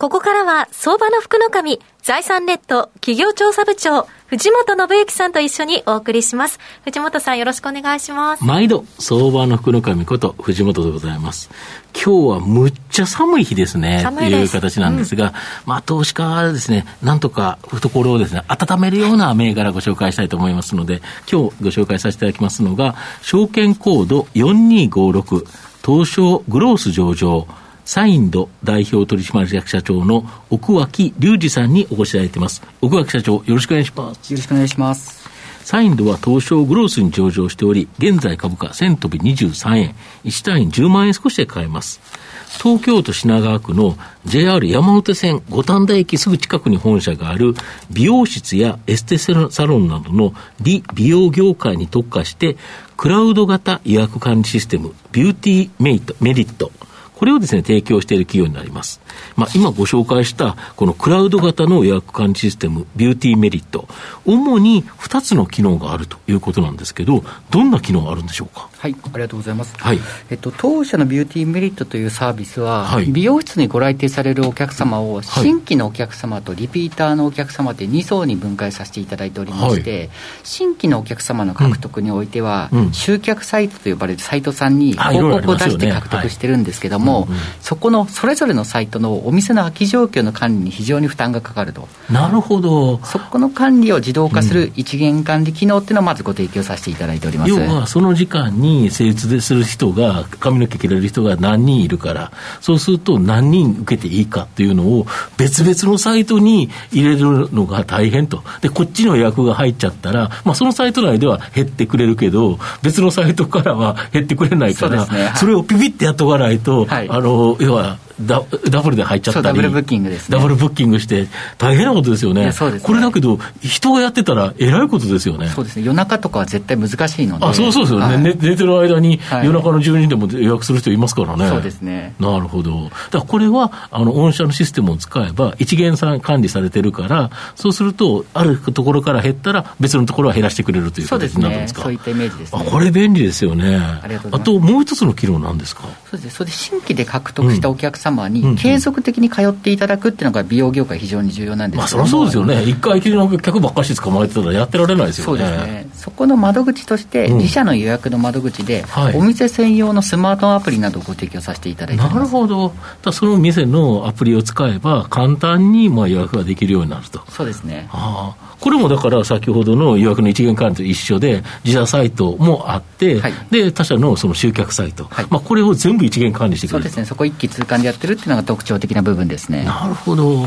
ここからは相場の福の神財産ネット企業調査部長藤本信之さんと一緒にお送りします。藤本さんよろしくお願いします。毎度、相場の福の神こと藤本でございます。今日はむっちゃ寒い日ですね。という形なんですが、うん、まあ投資家はですね、なんとか懐をですね、温めるような銘柄ご紹介したいと思いますので、今日ご紹介させていただきますのが、証券コード4256、東証グロース上場、サインド代表取締役社長の奥脇隆二さんにお越しいただいています。奥脇社長、よろしくお願いします。よろしくお願いします。サインドは東証グロースに上場しており、現在株価1000飛び23円、1単位10万円少しで買えます。東京都品川区の JR 山手線五反田駅すぐ近くに本社がある美容室やエステサロンなどの美美容業界に特化してクラウド型予約管理システムビューティーメイトメリットこれをですね、提供している企業になります。まあ、今ご紹介した、このクラウド型の予約管理システム、ビューティーメリット、主に2つの機能があるということなんですけど、どんな機能があるんでしょうか？はい、ありがとうございます。はい。えっと、当社のビューティーメリットというサービスは、はい、美容室にご来店されるお客様を、新規のお客様とリピーターのお客様で2層に分解させていただいておりまして、はい、新規のお客様の獲得においては、うん、集客サイトと呼ばれるサイトさんに広告を出して獲得してるんですけども、も、そこのそれぞれのサイトのお店の空き状況の管理に非常に負担がかかると。なるほど。そこの管理を自動化する一元管理機能っていうのをまずご提供させていただいております。要は、その時間に精通でする人が、髪の毛切れる人が何人いるから、そうすると何人受けていいかっていうのを別々のサイトに入れるのが大変と。で、こっちの予約が入っちゃったら、まあ、そのサイト内では減ってくれるけど、別のサイトからは減ってくれないから、そ、ねれをピピってやっとかないと、はい、はい。あの、要は、ダダブルで入っちゃったりダブルブッキングですね。ダブルブッキングして大変なことですよね。そうです、ね、これだけど人がやってたらえらいことですよね。そうですね。夜中とかは絶対難しいので。あそうそうですよね、はい、寝寝てる間に夜中の12時でも予約する人いますからね、そうですね。なるほど。だからこれはあの御社のシステムを使えば一元さん管理されてるからそうするとあるところから減ったら別のところは減らしてくれるという形になるんですか？そう、ね,、いったイメージです、ね、あこれ便利ですよね。ありがとうあともう一つの機能なんですか？そうです。それで新規で獲得したお客様に継続続的に通っていただくっていうのが美容業界非常に重要なんですまあ、そりゃそうですよね、一回きりの客ばっかし捕まえてたらやってられないですよね。そうですね。そこの窓口として、自社の予約の窓口で、お店専用のスマートアプリなどをご提供させていただいてなるほど。だその店のアプリを使えば、簡単にまあ予約ができるようになると。そうですね。ああ。これもだから先ほどの予約の一元管理と一緒で、自社サイトもあって、はい、で他社のその集客サイト、はい、まあ、これを全部一元管理してくれる。そうですね、そこ一気通貫でやってるっていうのが特徴的な部分ですね。なるほど。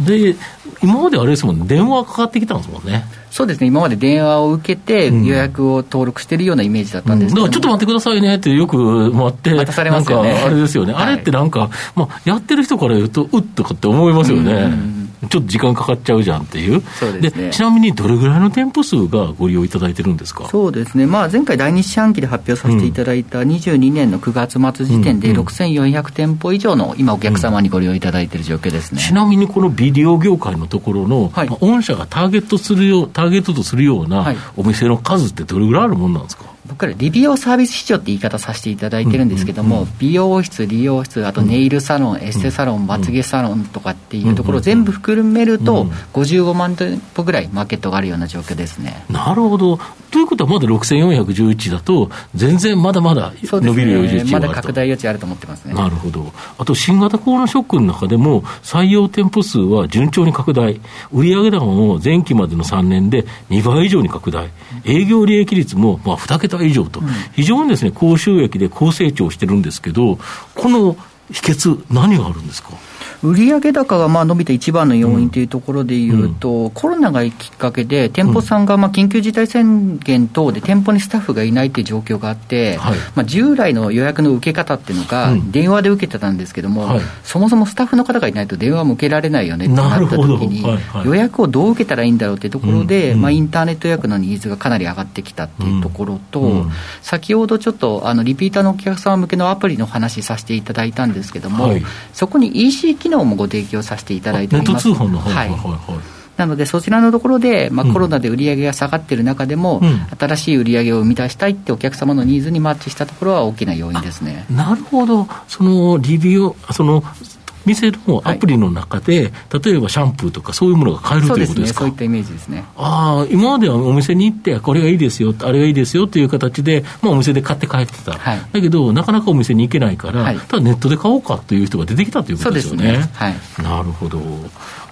で、今まであれですもんね、電話かかってきたんですもんね。そうですね、今まで電話を受けて、予約を登録してるようなイメージだったんですけど、うん。うん、ちょっと待ってくださいねって、よく待って、待たされますよね、あれですよね、はい、あれってなんか、まあ、やってる人から言うと、うっとかって思いますよね。うんうんちょっと時間かかっちゃうじゃんっていう、そうですね、ちなみにどれぐらいの店舗数がご利用いただいてるんですか？そうですね、まあ、前回、第2四半期で発表させていただいた22年の9月末時点で、6400店舗以上の今、お客様にご利用いただいている状況ですね、ちなみにこのビデオ業界のところの、はい、御社がターゲットするよターゲットとするようなお店の数ってどれぐらいあるもんなんですか、僕ら理美容サービス市場って言い方させていただいてるんですけども、美容室、理容室、あとネイルサロン、エステサロン、まつげサロンとかっていうところ、全部含めると、55万店舗ぐらいマーケットがあるような状況ですね。なるほど。ということは、まだ6411だと、全然まだまだ伸びる余地まだ拡大余地あると思ってますね。なるほど。あと、新型コロナショックの中でも、採用店舗数は順調に拡大、売上高も前期までの3年で2倍以上に拡大、営業利益率もまあ2桁以上と、非常にですね、高収益で高成長してるんですけど、この秘訣何があるんですか？売上高がまあ伸びた一番の要因というところでいうと、うん、コロナがきっかけで、店舗さんがまあ緊急事態宣言等で店舗にスタッフがいないという状況があって、はい、まあ、従来の予約の受け方っていうのが、電話で受けてたんですけども、はい、そもそもスタッフの方がいないと電話も受けられないよねってなったときに、はいはい、予約をどう受けたらいいんだろうっていうところで、うん、まあ、インターネット予約のニーズがかなり上がってきたっていうところと、うん、先ほどちょっとあのリピーターのお客様向けのアプリの話させていただいたんですけども、そこに EC 機能もご提供させていただいております。ネット通販のはい、はいなので、そちらのところで、まあ、コロナで売り上げが下がっている中でも、うん、新しい売り上げを生み出したいってお客様のニーズにマッチしたところは大きな要因ですね。なるほど、そのリビュー、その店のアプリの中で、はい、例えばシャンプーとかそういうものが買えるということですか？そう、ね,、いったイメージですね。ああ、今まではお店に行って、これがいいですよ、あれがいいですよという形で、まあ、お店で買って帰ってた、はい、だけど、なかなかお店に行けないから、はい、ただネットで買おうかという人が出てきたということですよね。ね。はい、なるほど。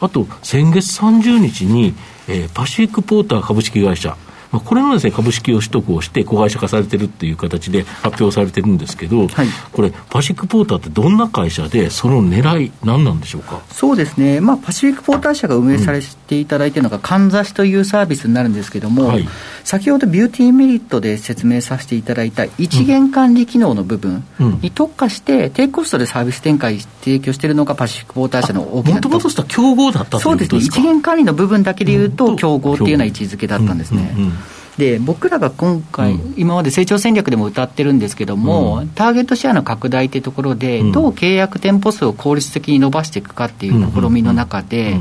あと、先月30日に、えー、パシフィックポーター株式会社、まあ、これのです、ね、株式を取得をして、子会社化されてるっていう形で発表されてるんですけど、はい、これ、パシフィックポーターってどんな会社で、その狙い、何なんでしょうか？そうですね、まあ、パシフィックポーター社が運営されていただいているのが、かんざしというサービスになるんですけども、はい、先ほどビューティーメリットで説明させていただいた一元管理機能の部分に特化して、低コストでサービス展開、提供しているのがパシフィックポーター社の大きなもともとした競合だったそうですね、一元管理の部分だけでいうと、競合っていうような位置づけだったんですね。うんうんうんで僕らが今回、うん、今まで成長戦略でも歌ってるんですけども、うん、ターゲットシェアの拡大というところで、うん、どう契約店舗数を効率的に伸ばしていくかっていう試みの中で、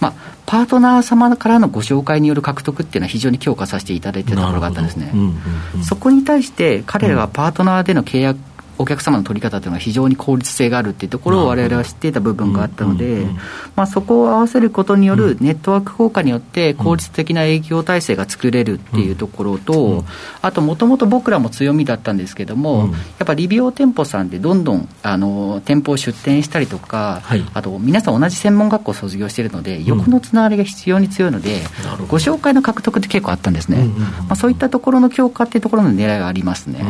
まあ、パートナー様からのご紹介による獲得っていうのは非常に強化させていただいているところがあったんですね。そこに対して彼らはパートナーでの契約お客様の取り方というのは非常に効率性があるっていうところを我々は知っていた部分があったので、まあ、そこを合わせることによるネットワーク効果によって効率的な営業体制が作れるっていうところと、あともともと僕らも強みだったんですけども、やっぱり利用店舗さんでどんどんあの店舗を出店したりとか、あと皆さん同じ専門学校を卒業しているので、横のつながりが必要に強いので、ご紹介の獲得って結構あったんですね。まあ、そういったところの強化っていうところの狙いがありますね。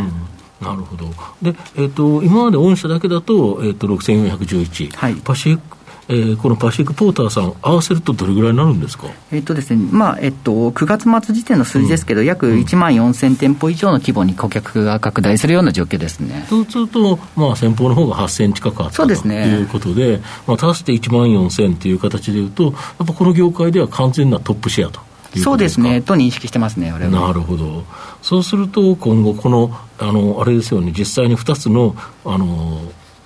なるほど。で、えっ、ー、と、今まで御社だけだと、えっ、ー、と、6411。はい。パシフィックえー、このパシフィックポーターさん、合わせるとどれぐらいになるんですか、えっとですねまあえっと、9月末時点の数字ですけど、うん、約1万4000店舗以上の規模に顧客が拡大するような状況ですね。そうすると、まあ、先方の方が8000近くあったということで、まあ、足して1万4000という形でいうと、やっぱこの業界では完全なトップシェアと。そうですね。と認識してますね、なるほど、そうすると、今後、このあのあれですよね、実際に2つのあの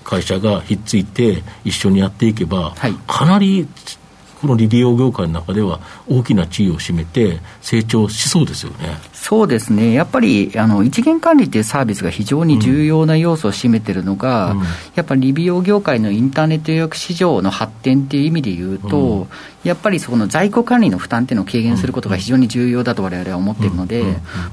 会社がひっついて、一緒にやっていけば、はい、かなりこの利用業界の中では大きな地位を占めて、成長しそうですよね。そうですね、やっぱりあの一元管理というサービスが非常に重要な要素を占めているのが、うん、やっぱり利美容業界のインターネット予約市場の発展という意味でいうと、うん、やっぱりその在庫管理の負担っていうのを軽減することが非常に重要だとわれわれは思っているので、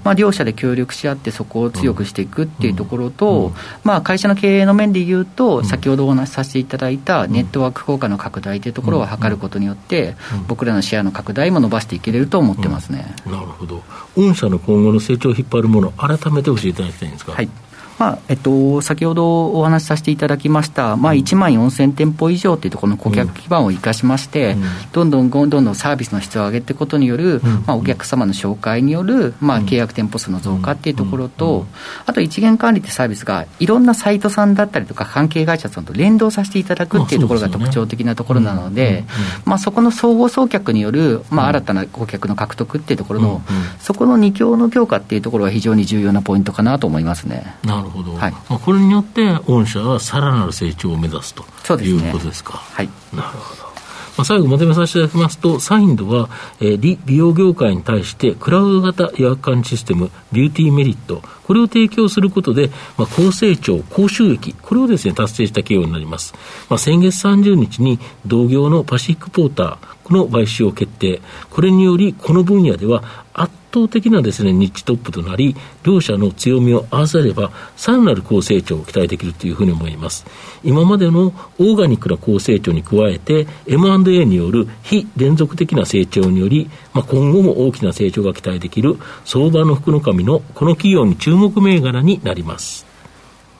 まあ、両者で協力し合って、そこを強くしていくっていうところと、まあ、会社の経営の面でいうと、先ほどお話しさせていただいたネットワーク効果の拡大というところを図ることによって、僕らのシェアの拡大も伸ばしていけれると思ってますね。なるほど御社の今後の成長を引っ張るもの、改めて教えていただきたいんですか。はいまあえっと、先ほどお話しさせていただきました、まあ、1万4000店舗以上というところの顧客基盤を生かしまして、うん、どんどんどんどんサービスの質を上げていくことによる、うん、まあ、お客様の紹介による、まあ、契約店舗数の増加っていうところと、あと一元管理ってサービスが、いろんなサイトさんだったりとか、関係会社さんと連動させていただくっていうところが特徴的なところなので、まあ、そこの総合送客による、まあ、新たな顧客の獲得っていうところの、そこの二強の強化っていうところは非常に重要なポイントかなと思いますね。なるほど、はいこれによって、御社はさらなる成長を目指すということですか。はい、なるほど。まあ、最後まとめさせていただきますと、サインドは、えー、美容業界に対して、クラウド型予約管理システム、ビューティーメリット、これを提供することで、まあ、高成長、高収益、これをですね、達成した企業になります。まあ、先月30日に、同業のパシフィックポーター、この買収を決定。これにより、この分野では圧倒的なですね、ニッチトップとなり、両者の強みを合わせれば、さらなる高成長を期待できるというふうに思います。今までのオーガニックな高成長に加えて、M&A による非連続的な成長により、まあ、今後も大きな成長が期待できる相場の福の神のこの企業に注目銘柄になります。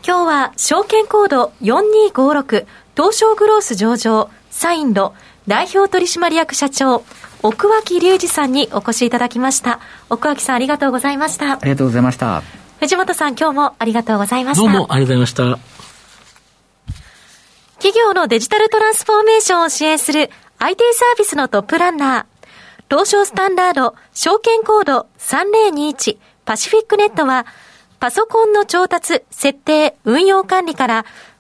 今日は証券コード4256東証グロース上場サインド代表取締役社長奥脇隆二さんにお越しいただきました。奥脇さんありがとうございました。ありがとうございました。藤本さん今日もありがとうございました。どうもありがとうございました。企業のデジタルトランスフォーメーションを支援する IT サービスのトップランナー東証スタンダード証券コード3021パシフィックネットはパソコンの調達、設定、運用管理から